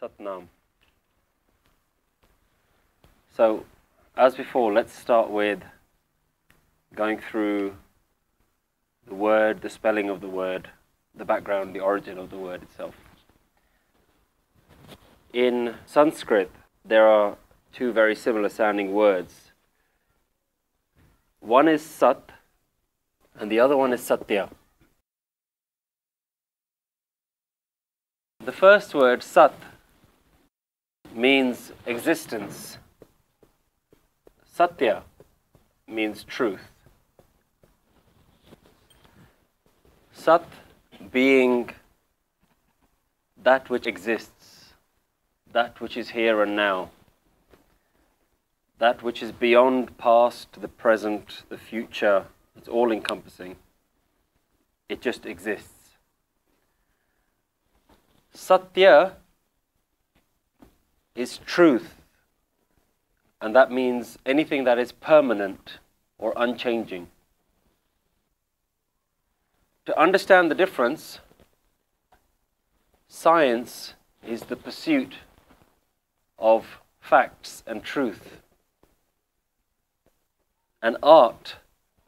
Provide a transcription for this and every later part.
Satnam. So, as before, let's start with going through the word, the spelling of the word, the background, the origin of the word itself. In Sanskrit, there are two very similar sounding words. One is Sat, and the other one is Satya. The first word, Sat, means existence. Satya means truth. Sat being that which exists, that which is here and now, that which is beyond past, the present, the future, it's all encompassing. It just exists. Satya is truth, and that means anything that is permanent or unchanging. To understand the difference, science is the pursuit of facts and truth, and art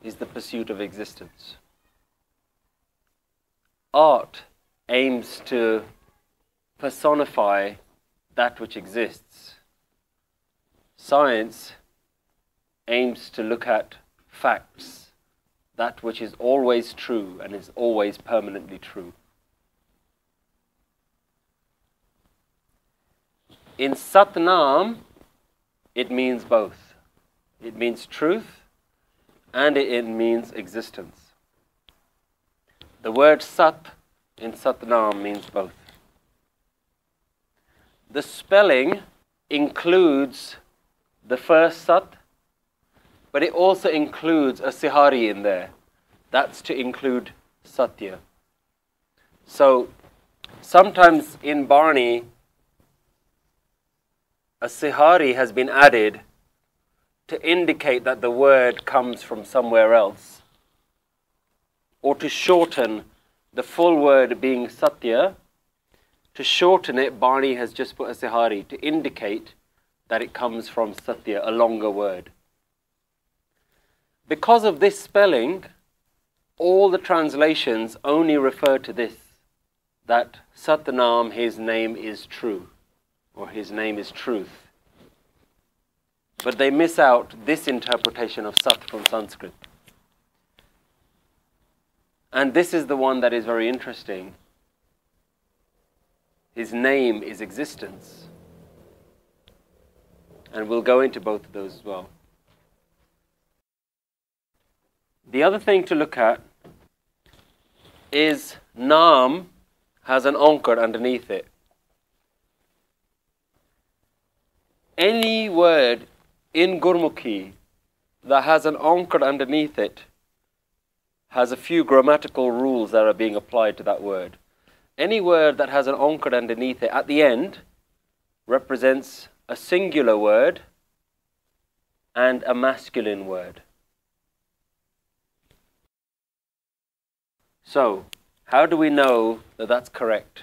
is the pursuit of existence. Art aims to personify that which exists. Science aims to look at facts, that which is always true and is always permanently true. In Satnam, it means both. It means truth and it means existence. The word Sat in Satnam means both. The spelling includes the first Sat, but it also includes a Sihari in there. That's to include Satya. So sometimes in Bani, a Sihari has been added to indicate that the word comes from somewhere else, or to shorten the full word being Satya. To shorten it, Bani has just put a Sihari to indicate that it comes from Satya, a longer word. Because of this spelling, all the translations only refer to this that Satnam, his name is true, or his name is truth. But they miss out this interpretation of Sat from Sanskrit. And this is the one that is very interesting. His name is existence. And we'll go into both of those as well. The other thing to look at is Nam has an onkar underneath it. Any word in Gurmukhi that has an onkar underneath it has a few grammatical rules that are being applied to that word. Any word that has an onkar underneath it at the end represents a singular word and a masculine word. So, how do we know that that's correct?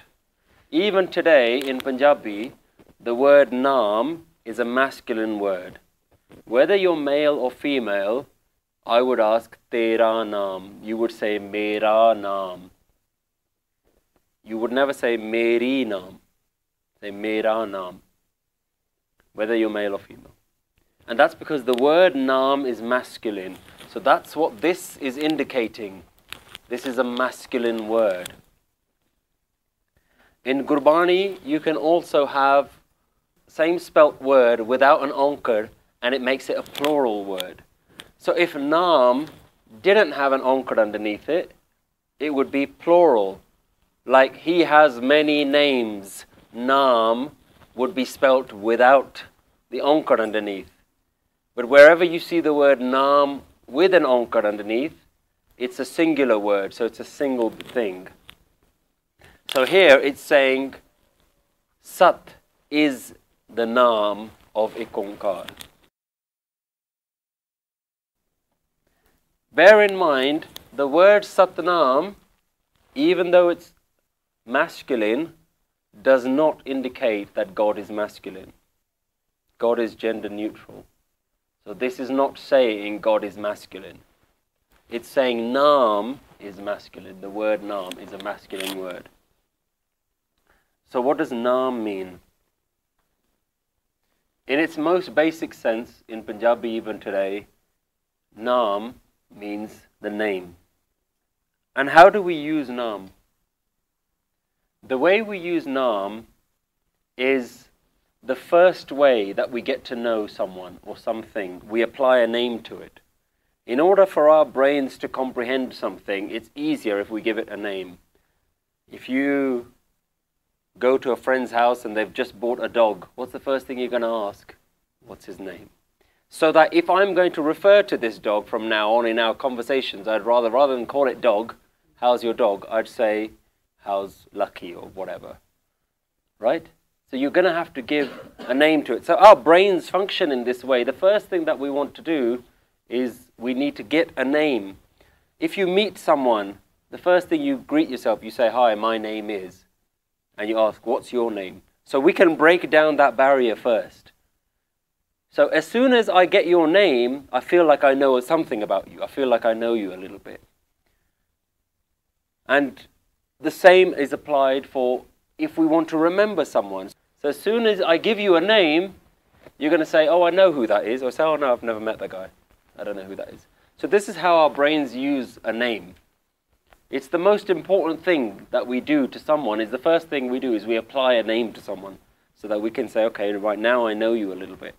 Even today in Punjabi, the word naam is a masculine word. Whether you're male or female, I would ask tera naam. You would say mera naam. You would never say meri naam. Say mera naam. Whether you're male or female. And that's because the word naam is masculine. So that's what this is indicating. This is a masculine word. In Gurbani, you can also have same spelt word without an onkar and it makes it a plural word. So if Naam didn't have an onkar underneath it, it would be plural. Like he has many names, Naam would be spelt without the onkar underneath. But wherever you see the word Naam with an onkar underneath, it's a singular word, so it's a single thing. So here it's saying Sat is the Naam of Ikonkar. Bear in mind, the word Satnam, even though it's masculine, does not indicate that God is masculine. God is gender neutral. So this is not saying God is masculine. It's saying Nam is masculine. The word Nam is a masculine word. So what does Nam mean? In its most basic sense, in Punjabi even today, Nam means the name. And how do we use Nam? The way we use Nam is the first way that we get to know someone or something. We apply a name to it. In order for our brains to comprehend something, it's easier if we give it a name. If you go to a friend's house and they've just bought a dog, what's the first thing you're going to ask? What's his name? So that if I'm going to refer to this dog from now on in our conversations, I'd rather, rather than call it dog, how's your dog? I'd say, how's Lucky or whatever. Right? So you're going to have to give a name to it. So our brains function in this way. The first thing that we want to do is we need to get a name. If you meet someone, the first thing you greet yourself, you say, Hi, my name is. And you ask, What's your name? So we can break down that barrier first. So as soon as I get your name, I feel like I know something about you. I feel like I know you a little bit. And the same is applied for if we want to remember someone. So as soon as I give you a name, you're going to say, oh, I know who that is. Or say, oh, no, I've never met that guy. I don't know who that is. So this is how our brains use a name. It's the most important thing that we do to someone is the first thing we do is we apply a name to someone so that we can say, okay, right now I know you a little bit.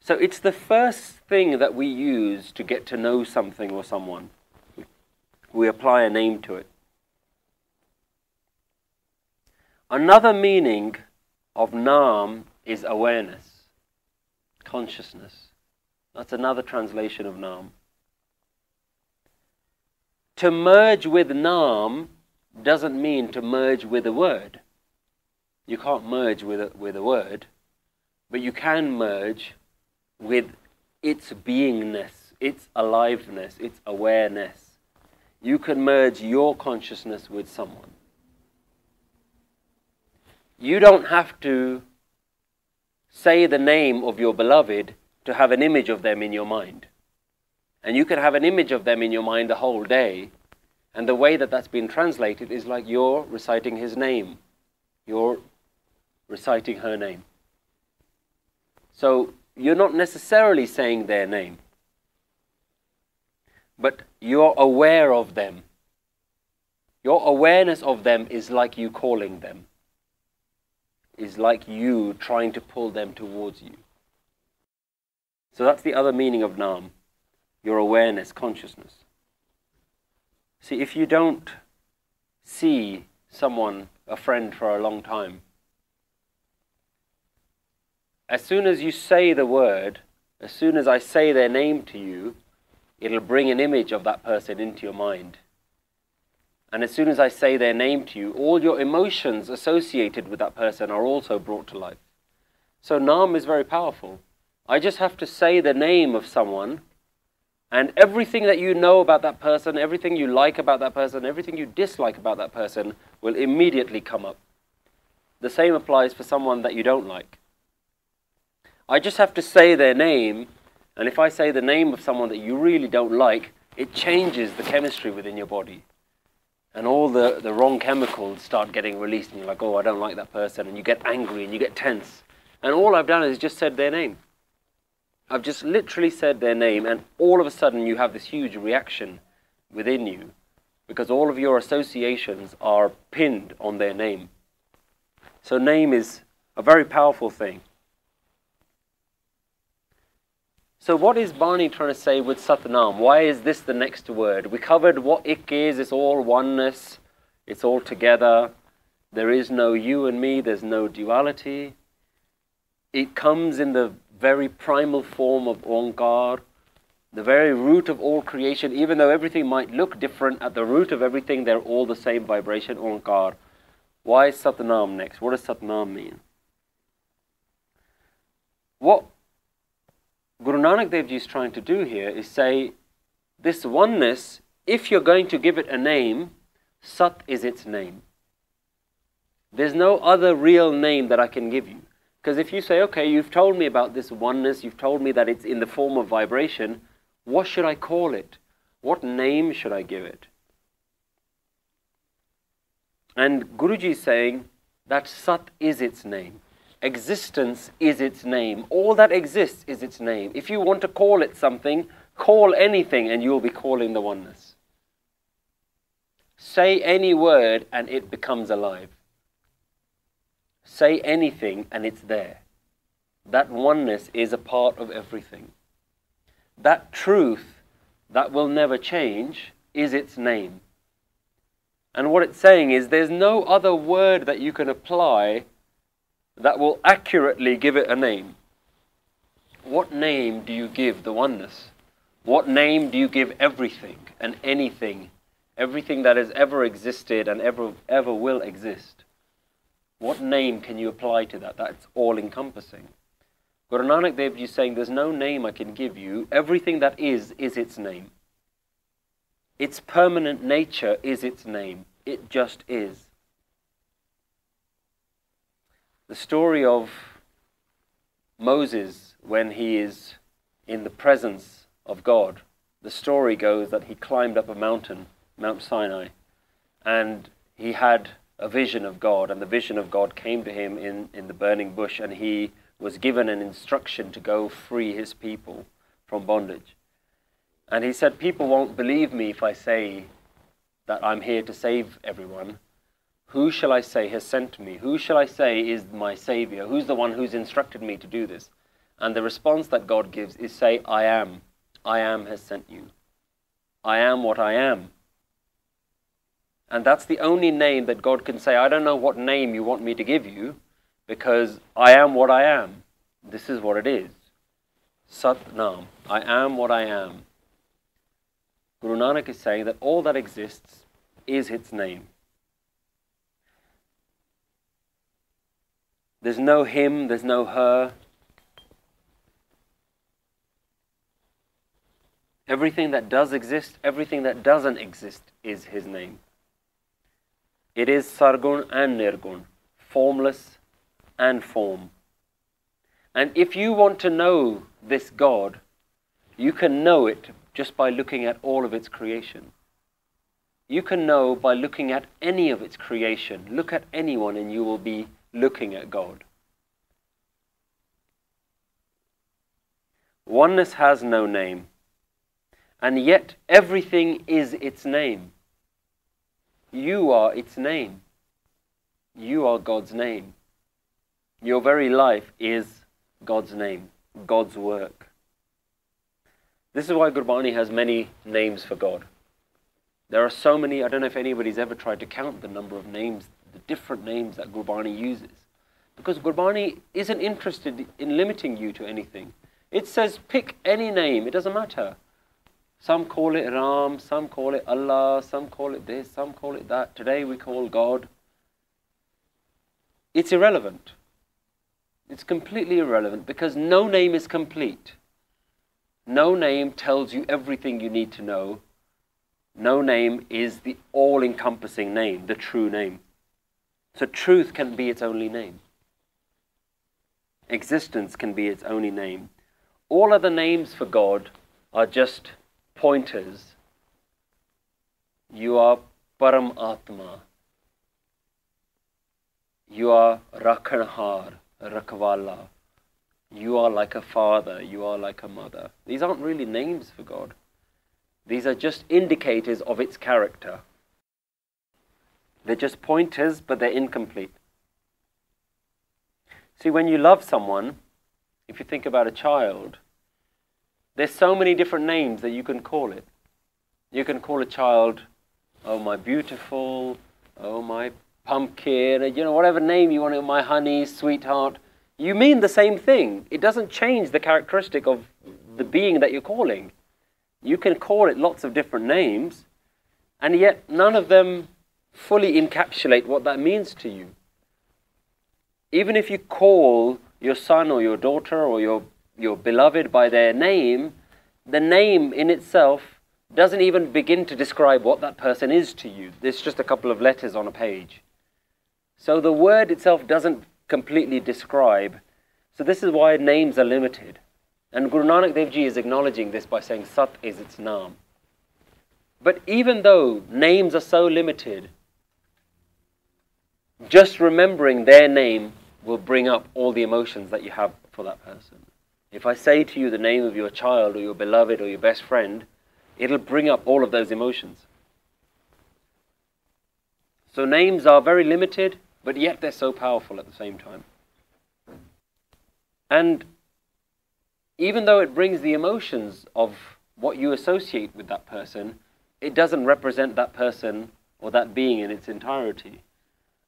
So it's the first thing that we use to get to know something or someone. We apply a name to it. Another meaning of Nam is awareness, consciousness. That's another translation of Nam. To merge with Nam doesn't mean to merge with a word. You can't merge with a, with a word, but you can merge with its beingness, its aliveness, its awareness. You can merge your consciousness with someone. You don't have to say the name of your beloved to have an image of them in your mind. And you can have an image of them in your mind the whole day. And the way that that's been translated is like you're reciting his name. You're reciting her name. So you're not necessarily saying their name, but you're aware of them. Your awareness of them is like you calling them is like you trying to pull them towards you. So that's the other meaning of Nam your awareness, consciousness. See, if you don't see someone, a friend, for a long time, as soon as you say the word, as soon as I say their name to you, it'll bring an image of that person into your mind. And as soon as I say their name to you, all your emotions associated with that person are also brought to life. So Nam is very powerful. I just have to say the name of someone, and everything that you know about that person, everything you like about that person, everything you dislike about that person will immediately come up. The same applies for someone that you don't like. I just have to say their name, and if I say the name of someone that you really don't like, it changes the chemistry within your body and all the, the wrong chemicals start getting released, and you're like, oh, I don't like that person, and you get angry and you get tense. And all I've done is just said their name. I've just literally said their name, and all of a sudden you have this huge reaction within you because all of your associations are pinned on their name. So, name is a very powerful thing. So what is Bani trying to say with Satnam? Why is this the next word? We covered what ik is. It's all oneness. It's all together. There is no you and me. There's no duality. It comes in the very primal form of Onkar, the very root of all creation. Even though everything might look different, at the root of everything, they're all the same vibration, Onkar. Why Satnam next? What does Satnam mean? What Guru Nanak Dev Ji is trying to do here is say this oneness, if you're going to give it a name, Sat is its name. There's no other real name that I can give you. Because if you say, okay, you've told me about this oneness, you've told me that it's in the form of vibration, what should I call it? What name should I give it? And Guruji is saying that Sat is its name. Existence is its name. All that exists is its name. If you want to call it something, call anything and you'll be calling the oneness. Say any word and it becomes alive. Say anything and it's there. That oneness is a part of everything. That truth that will never change is its name. And what it's saying is there's no other word that you can apply that will accurately give it a name. What name do you give the oneness? What name do you give everything and anything, everything that has ever existed and ever, ever will exist? What name can you apply to that? That's all encompassing. Guru Nanak Dev Ji is saying there's no name I can give you. Everything that is, is its name. Its permanent nature is its name. It just is. The story of Moses when he is in the presence of God, the story goes that he climbed up a mountain, Mount Sinai, and he had a vision of God, and the vision of God came to him in, in the burning bush, and he was given an instruction to go free his people from bondage. And he said, People won't believe me if I say that I'm here to save everyone. Who shall I say has sent me? Who shall I say is my Savior? Who's the one who's instructed me to do this? And the response that God gives is say, I am. I am has sent you. I am what I am. And that's the only name that God can say, I don't know what name you want me to give you, because I am what I am. This is what it is. Sat Nam. I am what I am. Guru Nanak is saying that all that exists is its name. There's no him, there's no her. Everything that does exist, everything that doesn't exist is his name. It is sargun and nirgun, formless and form. And if you want to know this God, you can know it just by looking at all of its creation. You can know by looking at any of its creation. Look at anyone and you will be looking at God. Oneness has no name, and yet everything is its name. You are its name. You are God's name. Your very life is God's name, God's work. This is why Gurbani has many names for God. There are so many, I don't know if anybody's ever tried to count the number of names, different names that Gurbani uses. Because Gurbani isn't interested in limiting you to anything. It says pick any name, it doesn't matter. Some call it Ram, some call it Allah, some call it this, some call it that. Today we call God. It's irrelevant. It's completely irrelevant because no name is complete. No name tells you everything you need to know. No name is the all encompassing name, the true name. So truth can be its only name. Existence can be its only name. All other names for God are just pointers. You are Paramatma. You are Rakhanhar, Rakvala. You are like a father, you are like a mother. These aren't really names for God. These are just indicators of its character. They're just pointers, but they're incomplete. See, when you love someone, if you think about a child, there's so many different names that you can call it. You can call a child, oh, my beautiful, oh, my pumpkin, you know, whatever name you want, oh, my honey, sweetheart you mean the same thing. It doesn't change the characteristic of the being that you're calling. You can call it lots of different names, and yet none of them fully encapsulate what that means to you. Even if you call your son or your daughter or your, your beloved by their name, the name in itself doesn't even begin to describe what that person is to you. There's just a couple of letters on a page. So the word itself doesn't completely describe. So this is why names are limited. And Guru Nanak Dev Ji is acknowledging this by saying Sat is its naam. But even though names are so limited, just remembering their name will bring up all the emotions that you have for that person. If I say to you the name of your child or your beloved or your best friend, it'll bring up all of those emotions. So names are very limited, but yet they're so powerful at the same time. And even though it brings the emotions of what you associate with that person, it doesn't represent that person or that being in its entirety.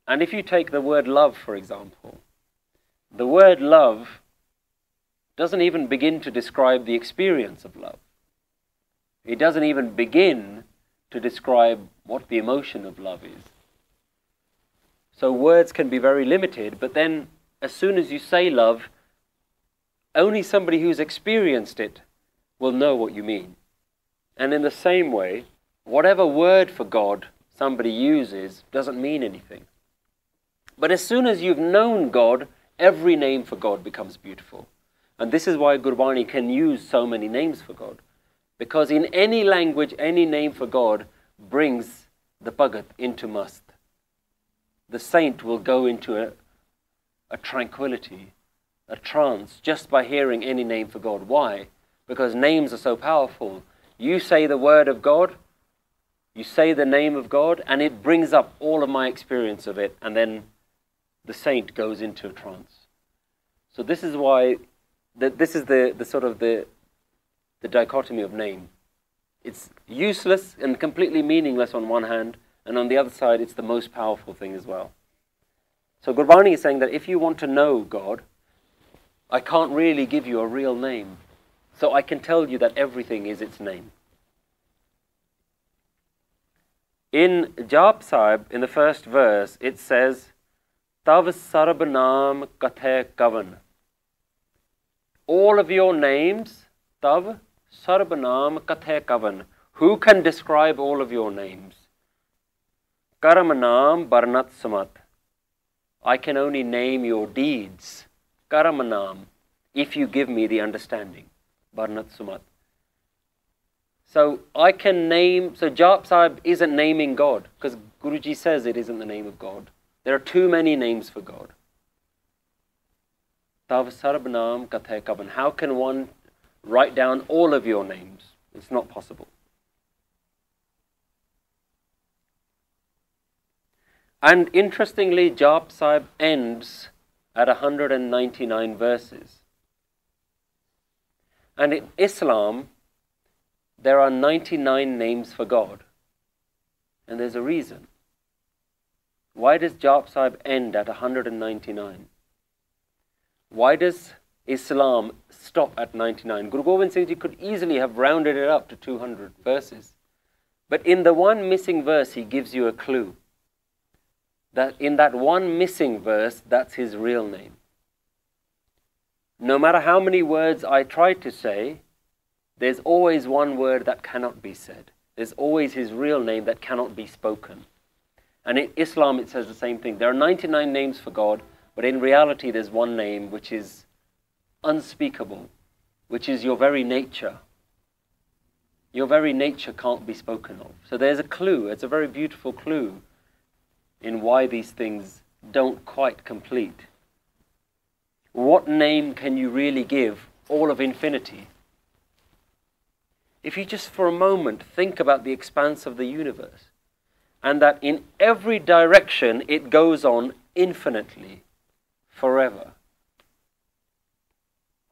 And if you take the word love, for example, the word love doesn't even begin to describe the experience of love. It doesn't even begin to describe what the emotion of love is. So words can be very limited, but then as soon as you say love, only somebody who's experienced it will know what you mean. And in the same way, whatever word for God somebody uses doesn't mean anything. But as soon as you've known God, every name for God becomes beautiful. And this is why Gurbani can use so many names for God. Because in any language, any name for God brings the Bhagat into must. The saint will go into a, a tranquility, a trance, just by hearing any name for God. Why? Because names are so powerful. You say the word of God, you say the name of God, and it brings up all of my experience of it, and then the saint goes into a trance. So this is why that this is the, the sort of the the dichotomy of name. It's useless and completely meaningless on one hand, and on the other side, it's the most powerful thing as well. So Gurbani is saying that if you want to know God, I can't really give you a real name. So I can tell you that everything is its name. In Jap Sahib, in the first verse, it says, Tav Sarab Naam Kathe Kavan. All of your names, Tav Sarbanam Kathe Kavan. Who can describe all of your names? Karamanam Barnat Samat. I can only name your deeds. Karamanam. If you give me the understanding. Barnat Sumat. So I can name, so Jap Sahib isn't naming God because Guruji says it isn't the name of God. There are too many names for God. Tav. How can one write down all of your names. It's not possible. And interestingly, Jap Sahib ends at 199 verses. And in Islam, there are 99 names for God. And there's a reason. Why does Sahib end at 199? Why does Islam stop at 99. Guru Gobind Singh Ji could easily have rounded it up to 200 verses. But in the one missing verse, he gives you a clue. That in that one missing verse, that's his real name. No matter how many words I try to say, there's always one word that cannot be said. There's always his real name that cannot be spoken. And in Islam, it says the same thing. There are 99 names for God, but in reality, there's one name which is unspeakable, which is your very nature. Your very nature can't be spoken of. So there's a clue, it's a very beautiful clue in why these things don't quite complete. What name can you really give all of infinity? If you just for a moment think about the expanse of the universe, and that in every direction it goes on infinitely, forever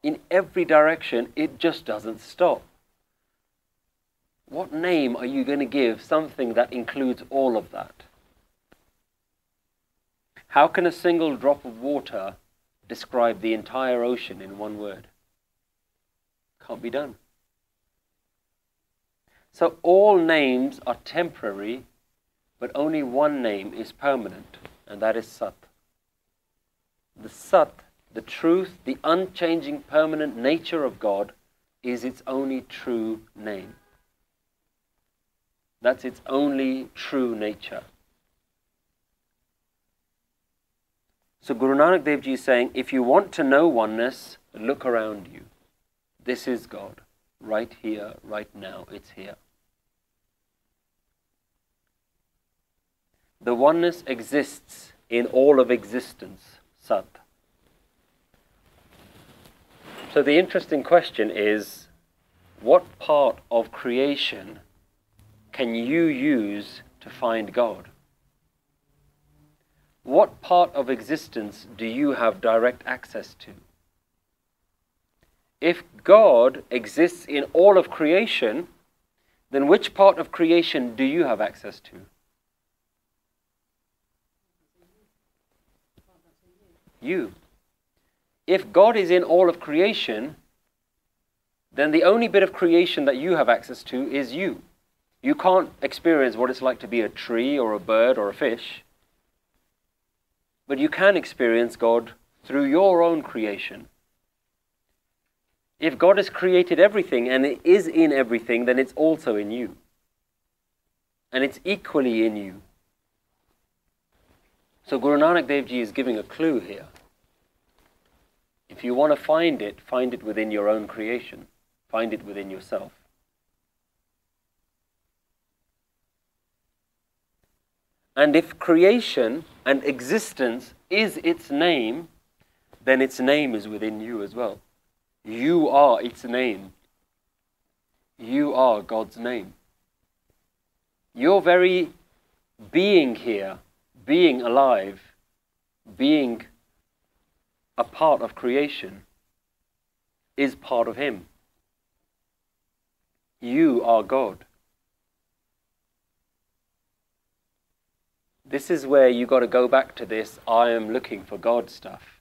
in every direction, it just doesn't stop. What name are you going to give something that includes all of that? How can a single drop of water describe the entire ocean in one word? Can't be done. So all names are temporary, but only one name is permanent, and that is Sat. The Sat the truth, the unchanging, permanent nature of God is its only true name. That's its only true nature. So Guru Nanak Dev Ji is saying, if you want to know oneness, look around you. This is God, right here, right now, it's here. The oneness exists in all of existence, Sat. So the interesting question is what part of creation can you use to find God? What part of existence do you have direct access to? If God exists in all of creation, then which part of creation do you have access to? You. If God is in all of creation, then the only bit of creation that you have access to is you. You can't experience what it's like to be a tree or a bird or a fish, but you can experience God through your own creation. If God has created everything and it is in everything, then it's also in you. And it's equally in you. So Guru Nanak Dev Ji is giving a clue here. If you want to find it, find it within your own creation. Find it within yourself. And if creation and existence is its name, then its name is within you as well. You are its name. You are God's name. Your very being here, being alive, being a part of creation, is part of Him. You are God. This is where you got to go back to this I am looking for God stuff.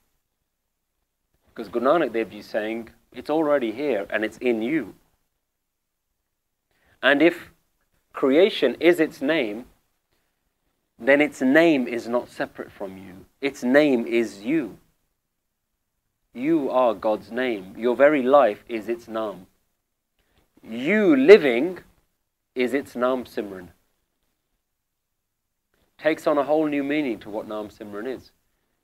Because Guru Nanak Dev is saying it's already here and it's in you. And if creation is its name, then its name is not separate from you. Its name is you. You are God's name. Your very life is its Naam. You living is its Naam Simran takes on a whole new meaning to what Naam Simran is.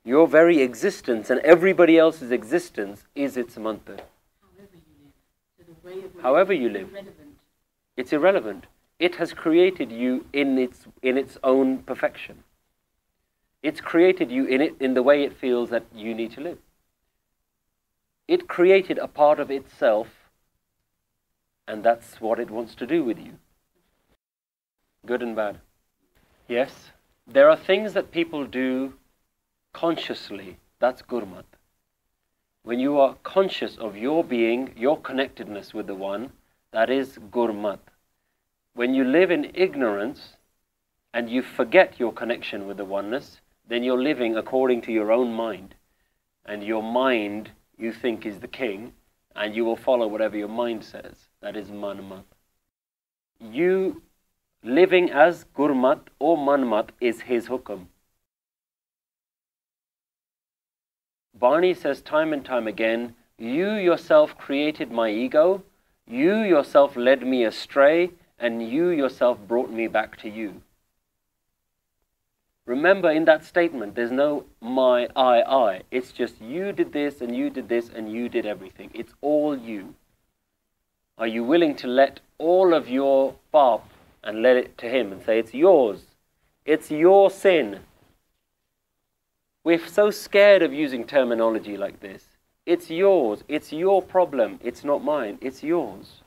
Your very existence and everybody else's existence is its mantra. However you live, it's irrelevant. It has created you in its, in its own perfection. It's created you in, it, in the way it feels that you need to live. It created a part of itself, and that's what it wants to do with you. Good and bad. Yes? There are things that people do consciously. That's gurmat. When you are conscious of your being, your connectedness with the One, that is gurmat. When you live in ignorance and you forget your connection with the oneness, then you're living according to your own mind. And your mind, you think, is the king, and you will follow whatever your mind says. That is manmat. You living as gurmat or manmat is his hukam. Bani says time and time again, You yourself created my ego, you yourself led me astray, and you yourself brought me back to you. Remember in that statement, there's no my, I, I. It's just you did this and you did this and you did everything. It's all you. Are you willing to let all of your pap and let it to Him and say, It's yours. It's your sin. We're so scared of using terminology like this. It's yours. It's your problem. It's not mine. It's yours.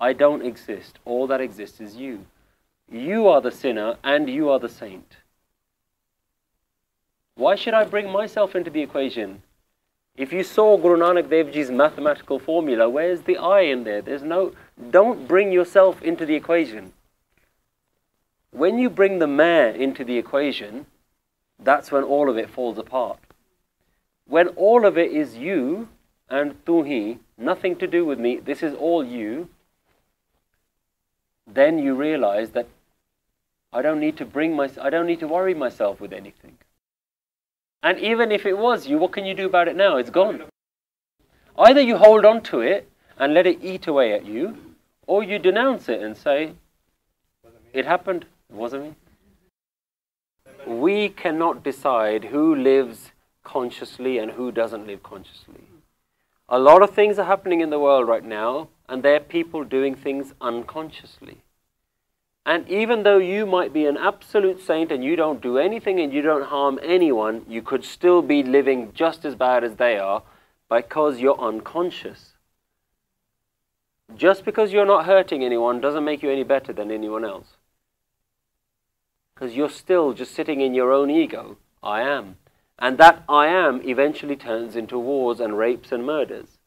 I don't exist. All that exists is you. You are the sinner and you are the saint. Why should I bring myself into the equation? If you saw Guru Nanak Dev Ji's mathematical formula, where's the I in there? There's no, don't bring yourself into the equation. When you bring the mayor into the equation, that's when all of it falls apart. When all of it is you and tuhi, nothing to do with me, this is all you, then you realize that I don't need to bring my, I don't need to worry myself with anything. And even if it was you, what can you do about it now? It's gone. Either you hold on to it and let it eat away at you, or you denounce it and say, it happened. It wasn't me. We cannot decide who lives consciously and who doesn't live consciously. A lot of things are happening in the world right now, and there are people doing things unconsciously. And even though you might be an absolute saint and you don't do anything and you don't harm anyone, you could still be living just as bad as they are because you're unconscious. Just because you're not hurting anyone doesn't make you any better than anyone else. Because you're still just sitting in your own ego. I am. And that I am eventually turns into wars and rapes and murders.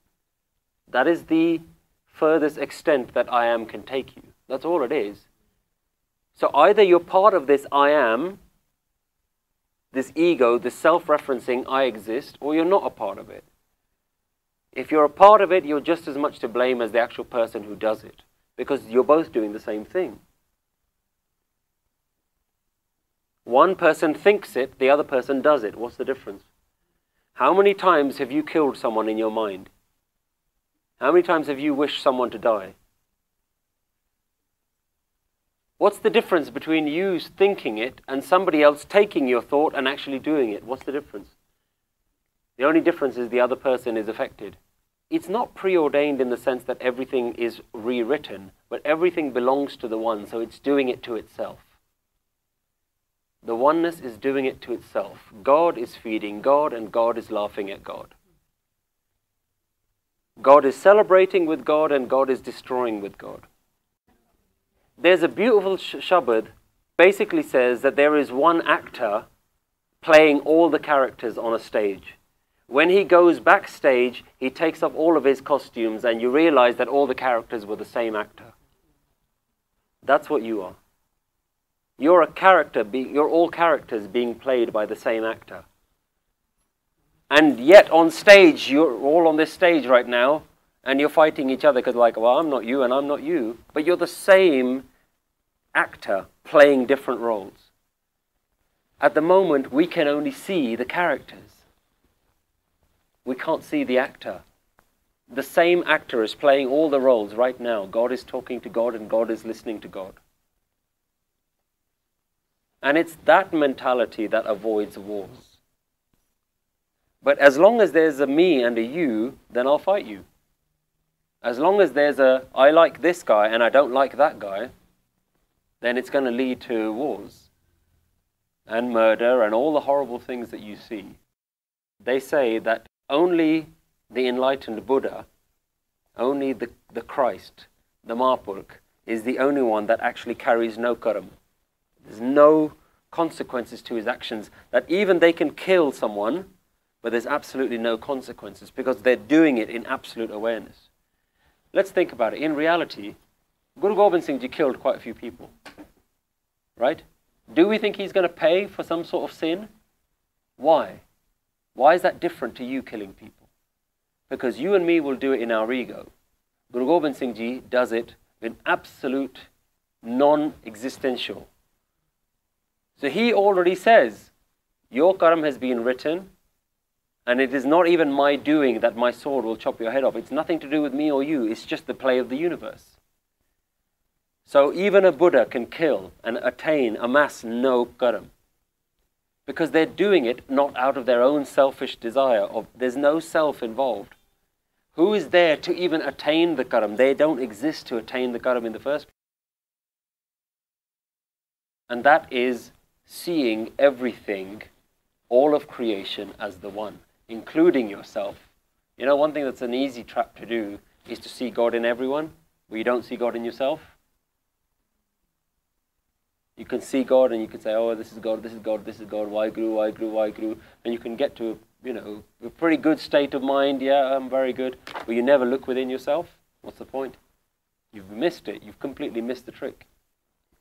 That is the furthest extent that I am can take you. That's all it is. So either you're part of this I am, this ego, this self referencing I exist, or you're not a part of it. If you're a part of it, you're just as much to blame as the actual person who does it, because you're both doing the same thing. One person thinks it, the other person does it. What's the difference? How many times have you killed someone in your mind? How many times have you wished someone to die? What's the difference between you thinking it and somebody else taking your thought and actually doing it? What's the difference? The only difference is the other person is affected. It's not preordained in the sense that everything is rewritten, but everything belongs to the one, so it's doing it to itself. The oneness is doing it to itself. God is feeding God, and God is laughing at God. God is celebrating with God, and God is destroying with God. There's a beautiful sh- Shabad basically says that there is one actor playing all the characters on a stage. When he goes backstage, he takes off all of his costumes, and you realize that all the characters were the same actor. That's what you are. You're a character, be, you're all characters being played by the same actor. And yet on stage, you're all on this stage right now, and you're fighting each other because, like, well, I'm not you and I'm not you. But you're the same actor playing different roles. At the moment, we can only see the characters, we can't see the actor. The same actor is playing all the roles right now. God is talking to God, and God is listening to God. And it's that mentality that avoids wars. But as long as there's a me and a you, then I'll fight you. As long as there's a I like this guy and I don't like that guy, then it's going to lead to wars and murder and all the horrible things that you see. They say that only the enlightened Buddha, only the, the Christ, the Mahapurukh, is the only one that actually carries no karam. There's no consequences to his actions, that even they can kill someone, but there's absolutely no consequences because they're doing it in absolute awareness. Let's think about it. In reality, Guru Gobind Singh Ji killed quite a few people. Right? Do we think he's going to pay for some sort of sin? Why? Why is that different to you killing people? Because you and me will do it in our ego. Guru Gobind Singh Ji does it in absolute non existential so he already says, Your karam has been written, and it is not even my doing that my sword will chop your head off. It's nothing to do with me or you, it's just the play of the universe. So even a Buddha can kill and attain, amass no karam. Because they're doing it not out of their own selfish desire, of, there's no self involved. Who is there to even attain the karam? They don't exist to attain the karam in the first place. And that is seeing everything, all of creation, as the one, including yourself. You know, one thing that's an easy trap to do is to see God in everyone, where you don't see God in yourself. You can see God and you can say, oh, this is God, this is God, this is God, Waheguru, why grew, Waheguru. And you can get to, you know, a pretty good state of mind. Yeah, I'm very good. But you never look within yourself. What's the point? You've missed it. You've completely missed the trick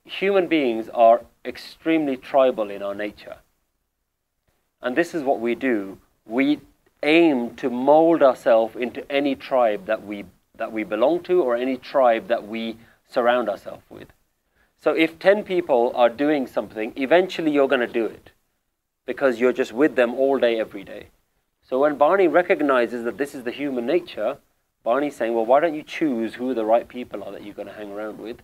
human beings are extremely tribal in our nature. And this is what we do. We aim to mold ourselves into any tribe that we, that we belong to or any tribe that we surround ourselves with. So if 10 people are doing something, eventually you're going to do it because you're just with them all day, every day. So when Bani recognizes that this is the human nature, Bani's saying, well, why don't you choose who the right people are that you're going to hang around with?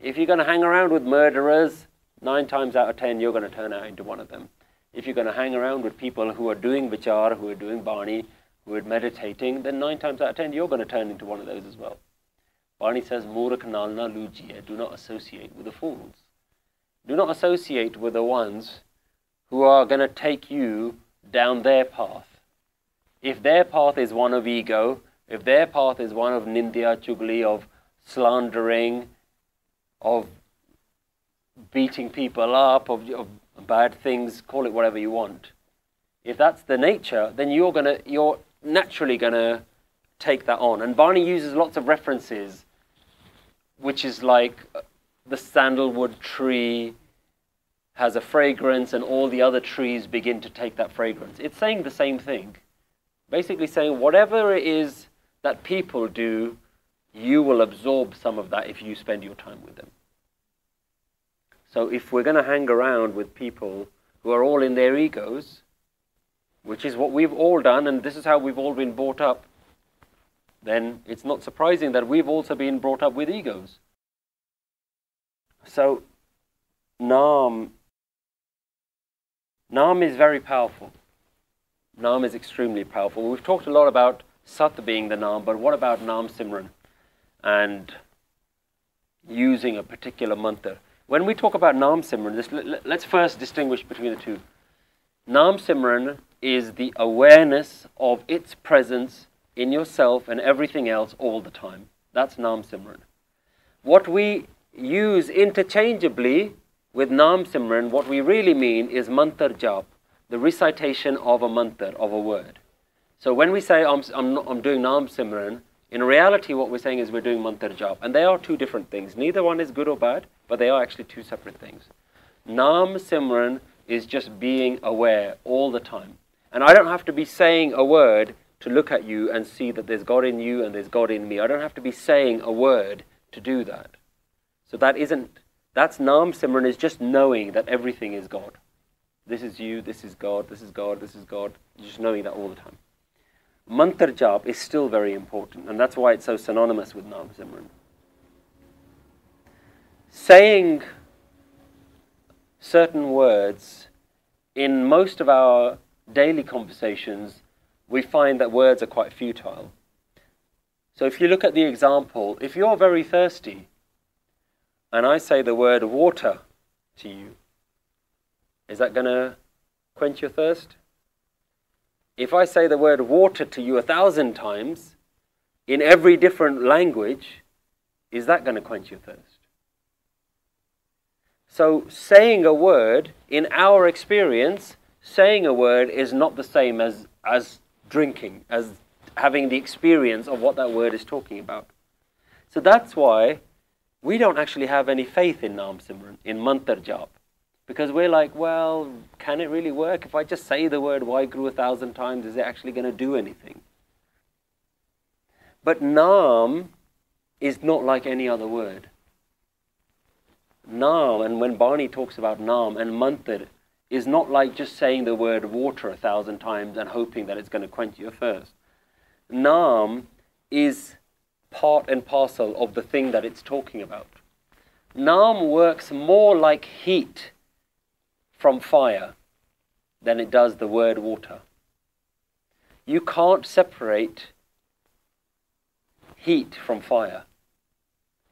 If you're going to hang around with murderers, nine times out of ten, you're going to turn out into one of them. If you're going to hang around with people who are doing vichar, who are doing bani, who are meditating, then nine times out of ten you're going to turn into one of those as well. Bani says, Murak lujiye, do not associate with the fools. Do not associate with the ones who are going to take you down their path. If their path is one of ego, if their path is one of nindya, chugli, of slandering, of beating people up, of, of bad things, call it whatever you want. If that's the nature, then you're gonna you're naturally gonna take that on. And Bani uses lots of references, which is like uh, the sandalwood tree has a fragrance and all the other trees begin to take that fragrance. It's saying the same thing. Basically saying whatever it is that people do, you will absorb some of that if you spend your time with them. So if we're going to hang around with people who are all in their egos, which is what we've all done, and this is how we've all been brought up, then it's not surprising that we've also been brought up with egos. So, Naam, Naam is very powerful. Naam is extremely powerful. We've talked a lot about Sat being the Naam, but what about Naam Simran and using a particular mantra? When we talk about Naam Simran, this, let's first distinguish between the two. Naam Simran is the awareness of its presence in yourself and everything else all the time. That's Naam Simran. What we use interchangeably with Naam Simran, what we really mean is mantar jap, the recitation of a mantra, of a word. So when we say I'm, I'm, I'm doing Naam Simran, in reality what we're saying is we're doing mantar jap. And they are two different things. Neither one is good or bad but they are actually two separate things. Nam Simran is just being aware all the time. And I don't have to be saying a word to look at you and see that there's God in you and there's God in me. I don't have to be saying a word to do that. So that isn't, that's Nam Simran is just knowing that everything is God. This is you, this is God, this is God, this is God. Just knowing that all the time. Mantar jap is still very important, and that's why it's so synonymous with Nam Simran saying certain words in most of our daily conversations, we find that words are quite futile. So if you look at the example, if you're very thirsty and I say the word water to you, is that going to quench your thirst? If I say the word water to you a thousand times in every different language, is that going to quench your thirst? So, saying a word, in our experience, saying a word is not the same as, as drinking, as having the experience of what that word is talking about. So that's why we don't actually have any faith in Naam Simran, in Mantar Jap. Because we're like, well, can it really work? If I just say the word Waheguru a thousand times, is it actually going to do anything? But Naam is not like any other word. Naam, and when Bani talks about Naam and Mantar, is not like just saying the word water a thousand times and hoping that it's going to quench your thirst. Naam is part and parcel of the thing that it's talking about. Naam works more like heat from fire than it does the word water. You can't separate heat from fire.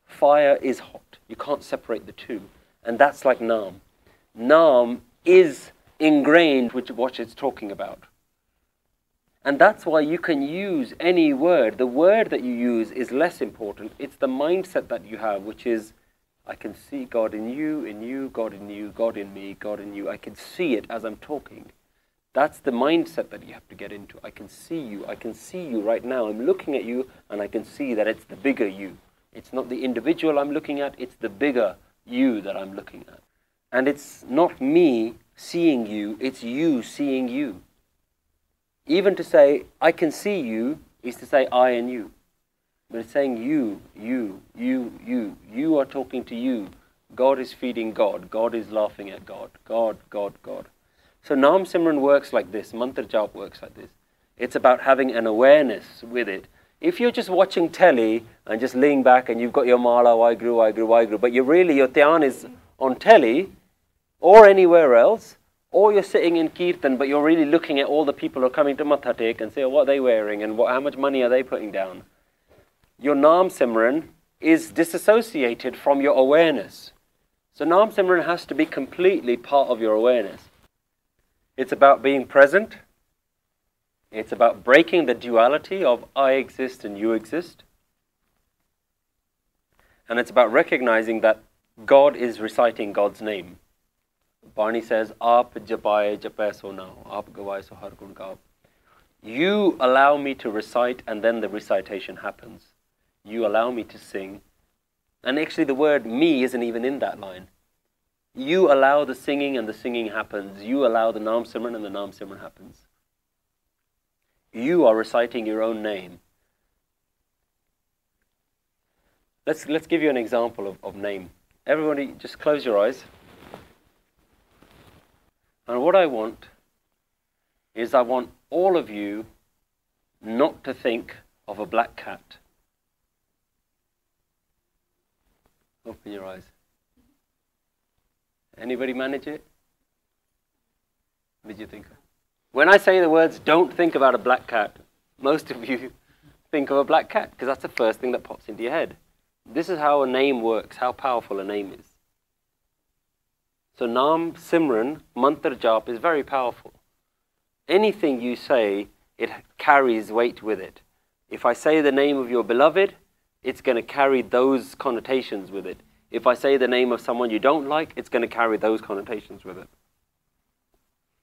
Fire is hot. You can't separate the two. And that's like Naam. Naam is ingrained with what it's talking about. And that's why you can use any word. The word that you use is less important. It's the mindset that you have, which is, I can see God in you, in you, God in you, God in me, God in you. I can see it as I'm talking. That's the mindset that you have to get into. I can see you. I can see you right now. I'm looking at you and I can see that it's the bigger you. It's not the individual I'm looking at, it's the bigger you that I'm looking at. And it's not me seeing you, it's you seeing you. Even to say, I can see you, is to say I and you. But it's saying you, you, you, you. You are talking to you. God is feeding God. God is laughing at God. God, God, God. So Naam Simran works like this. Mantra Jap works like this. It's about having an awareness with it if you're just watching telly and just leaning back and you've got your mala, I grew, I grew, I grew, but you're really, your dhyan is on telly or anywhere else, or you're sitting in kirtan, but you're really looking at all the people who are coming to Mathatek and say, oh, what are they wearing and what, how much money are they putting down? Your Naam Simran is disassociated from your awareness. So Naam Simran has to be completely part of your awareness. It's about being present. It's about breaking the duality of I exist and you exist. And it's about recognizing that God is reciting God's name. Bani says, Aap japaye jape so now, aap so har gun. You allow me to recite, and then the recitation happens. You allow me to sing. And actually, the word me isn't even in that line. You allow the singing, and the singing happens. You allow the Naam Simran, and the Naam Simran happens. You are reciting your own name. Let's, let's give you an example of, of name. Everybody, just close your eyes. And what I want is I want all of you not to think of a black cat. Open your eyes. Anybody manage it? Did you think? When I say the words, don't think about a black cat, most of you think of a black cat because that's the first thing that pops into your head. This is how a name works, how powerful a name is. So Nam Simran, Mantra Jap is very powerful. Anything you say, it carries weight with it. If I say the name of your beloved, it's going to carry those connotations with it. If I say the name of someone you don't like, it's going to carry those connotations with it.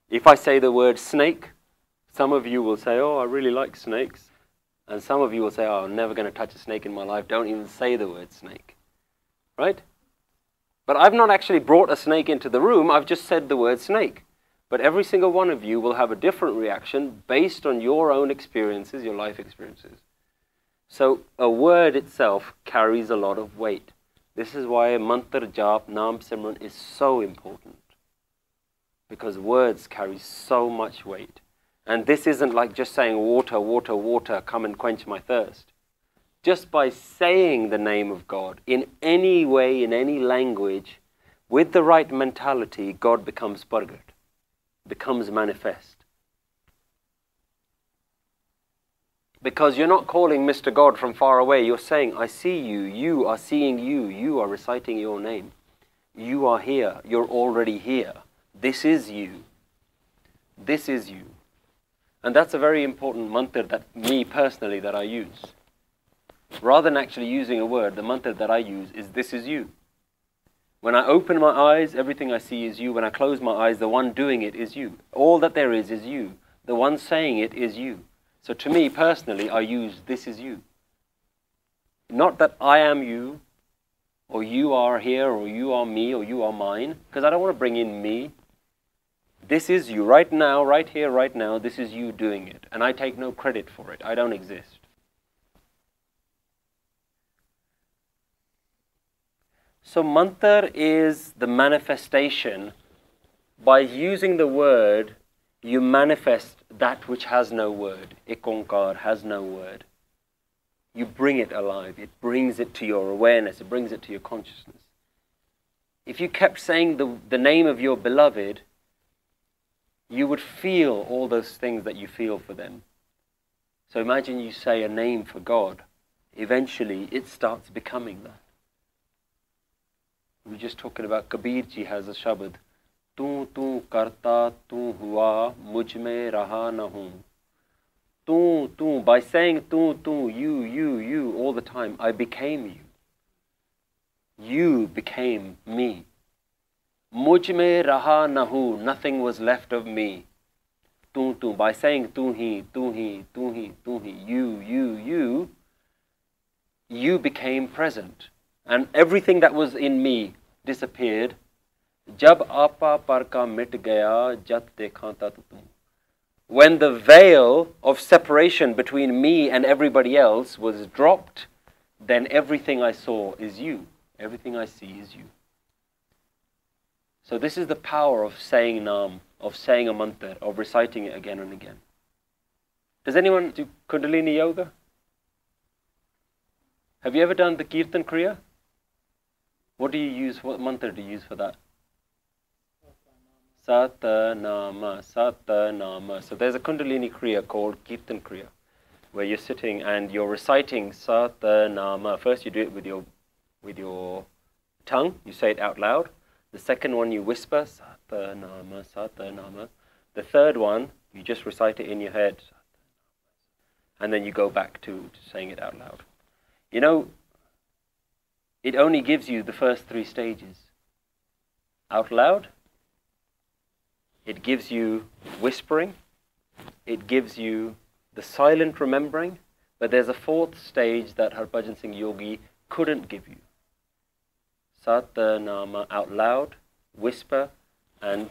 If I say the word snake, some of you will say, Oh, I really like snakes. And some of you will say, Oh, I'm never going to touch a snake in my life. Don't even say the word snake. Right? But I've not actually brought a snake into the room, I've just said the word snake. But every single one of you will have a different reaction based on your own experiences, your life experiences. So a word itself carries a lot of weight. This is why mantra jap, naam simran is so important. Because words carry so much weight. And this isn't like just saying water, water, water, come and quench my thirst just by saying the name of God in any way, in any language, with the right mentality, God becomes Pargat, becomes manifest. Because you're not calling Mr. God from far away, you're saying, I see you, you are seeing you, you are reciting your name. You are here, you're already here. This is you. This is you. And that's a very important mantra that me personally that I use. Rather than actually using a word, the mantra that I use is this is you. When I open my eyes, everything I see is you. When I close my eyes, the one doing it is you. All that there is is you. The one saying it is you. So to me personally, I use this is you. Not that I am you, or you are here, or you are me, or you are mine, because I don't want to bring in me. This is you right now, right here, right now. This is you doing it. And I take no credit for it. I don't exist. So mantar is the manifestation. By using the word, you manifest that which has no word. Ikonkar has no word. You bring it alive. It brings it to your awareness. It brings it to your consciousness. If you kept saying the, the name of your beloved, you would feel all those things that you feel for them. So imagine you say a name for God. Eventually, it starts becoming that. We're just talking about Kabir ji has a shabad. तू तू करता तू हुआ मुझ में रहा न हूँ तू तू by saying तू तू you you you all the time I became you you became me मुझ में रहा न हूँ nothing was left of me तू तू by saying तू ही तू ही तू ही तू ही you you you you became present and everything that was in me disappeared. when the veil of separation between me and everybody else was dropped, then everything I saw is you. Everything I see is you. So this is the power of saying Nam, of saying a mantra, of reciting it again and again. Does anyone do Kundalini Yoga? Have you ever done the Kirtan Kriya? What do you use? What mantra do you use for that? Satanama, Satanama. So there's a Kundalini Kriya called Kirtan Kriya, where you're sitting and you're reciting Satanama. First you do it with your, with your tongue, you say it out loud. The second one you whisper, Satanama, Satanama. The third one, you just recite it in your head. And then you go back to, to saying it out loud. You know, it only gives you the first three stages. Out loud, it gives you whispering, it gives you the silent remembering, but there's a fourth stage that Harbhajan Singh Yogi couldn't give you. Satanama out loud, whisper, and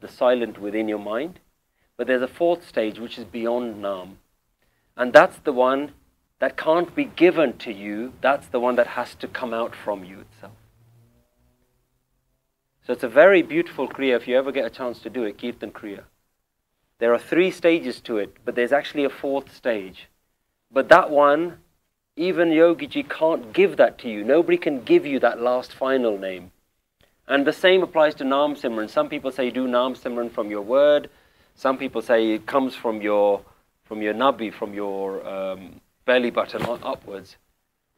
the silent within your mind. But there's a fourth stage which is beyond Nam. And that's the one that can't be given to you, that's the one that has to come out from you itself. So it's a very beautiful Kriya if you ever get a chance to do it, Kirtan Kriya. There are three stages to it, but there's actually a fourth stage. But that one, even Yogiji can't give that to you. Nobody can give you that last final name. And the same applies to Nam Simran. Some people say you do Nam Simran from your word. Some people say it comes from your from your nabi, from your um, belly button upwards.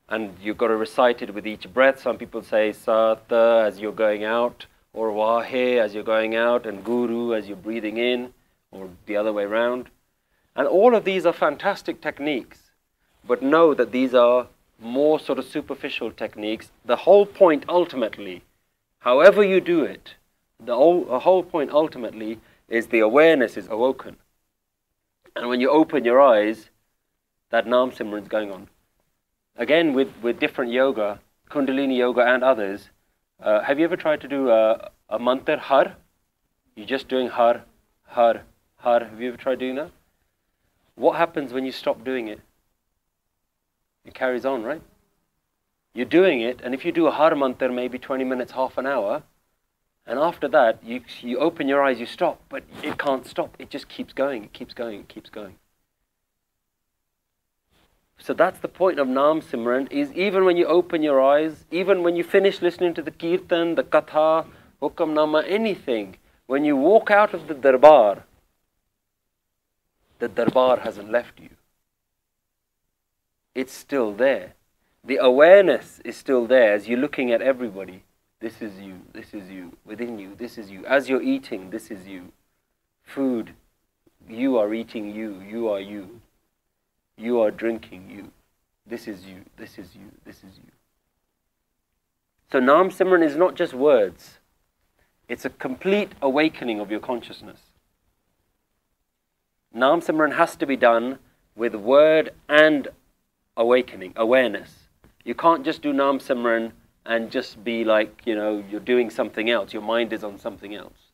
And you've got to recite it with each breath. Some people say Sata as you're going out, or Wahe as you're going out, and Guru as you're breathing in, or the other way around. And all of these are fantastic techniques. But know that these are more sort of superficial techniques. The whole point ultimately, however you do it, the whole, whole point ultimately is the awareness is awoken. And when you open your eyes, that Nam Simran is going on. Again, with, with different yoga, Kundalini yoga and others, uh, have you ever tried to do a, a mantra har? You're just doing har, har, har. Have you ever tried doing that? What happens when you stop doing it? It carries on, right? You're doing it, and if you do a har mantra maybe 20 minutes, half an hour, and after that, you, you open your eyes, you stop, but it can't stop. It just keeps going, it keeps going, it keeps going. So that's the point of Nam Simran, is even when you open your eyes, even when you finish listening to the Kirtan, the Katha, Hukam Nama, anything, when you walk out of the Darbar, the Darbar hasn't left you. It's still there. The awareness is still there as you're looking at everybody. This is you, this is you, within you, this is you. As you're eating, this is you. Food, you are eating you, you are you. You are drinking you. This is you, this is you, this is you. So Nam Simran is not just words, it's a complete awakening of your consciousness. Nam Simran has to be done with word and awakening, awareness. You can't just do Nam Simran and just be like, you know, you're doing something else. Your mind is on something else.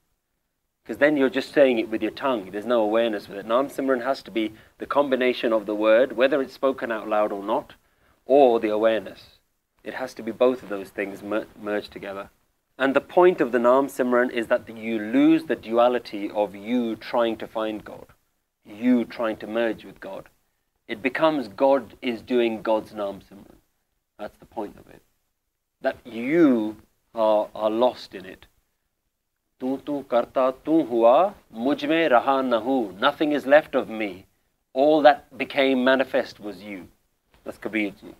Because then you're just saying it with your tongue. There's no awareness with it. Nam Simran has to be the combination of the word, whether it's spoken out loud or not, or the awareness. It has to be both of those things mer- merged together. And the point of the Nam Simran is that you lose the duality of you trying to find God, you trying to merge with God. It becomes God is doing God's Nam Simran. That's the point of it that you are, are lost in it. Tu tu karta tu hua, mujme raha nahu. Nothing is left of me. All that became manifest was you. That's Kabirji.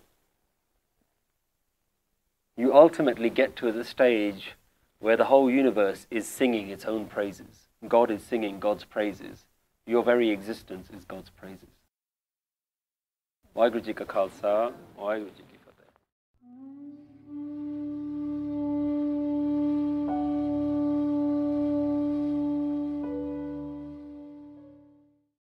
You ultimately get to the stage where the whole universe is singing its own praises. God is singing God's praises. Your very existence is God's praises.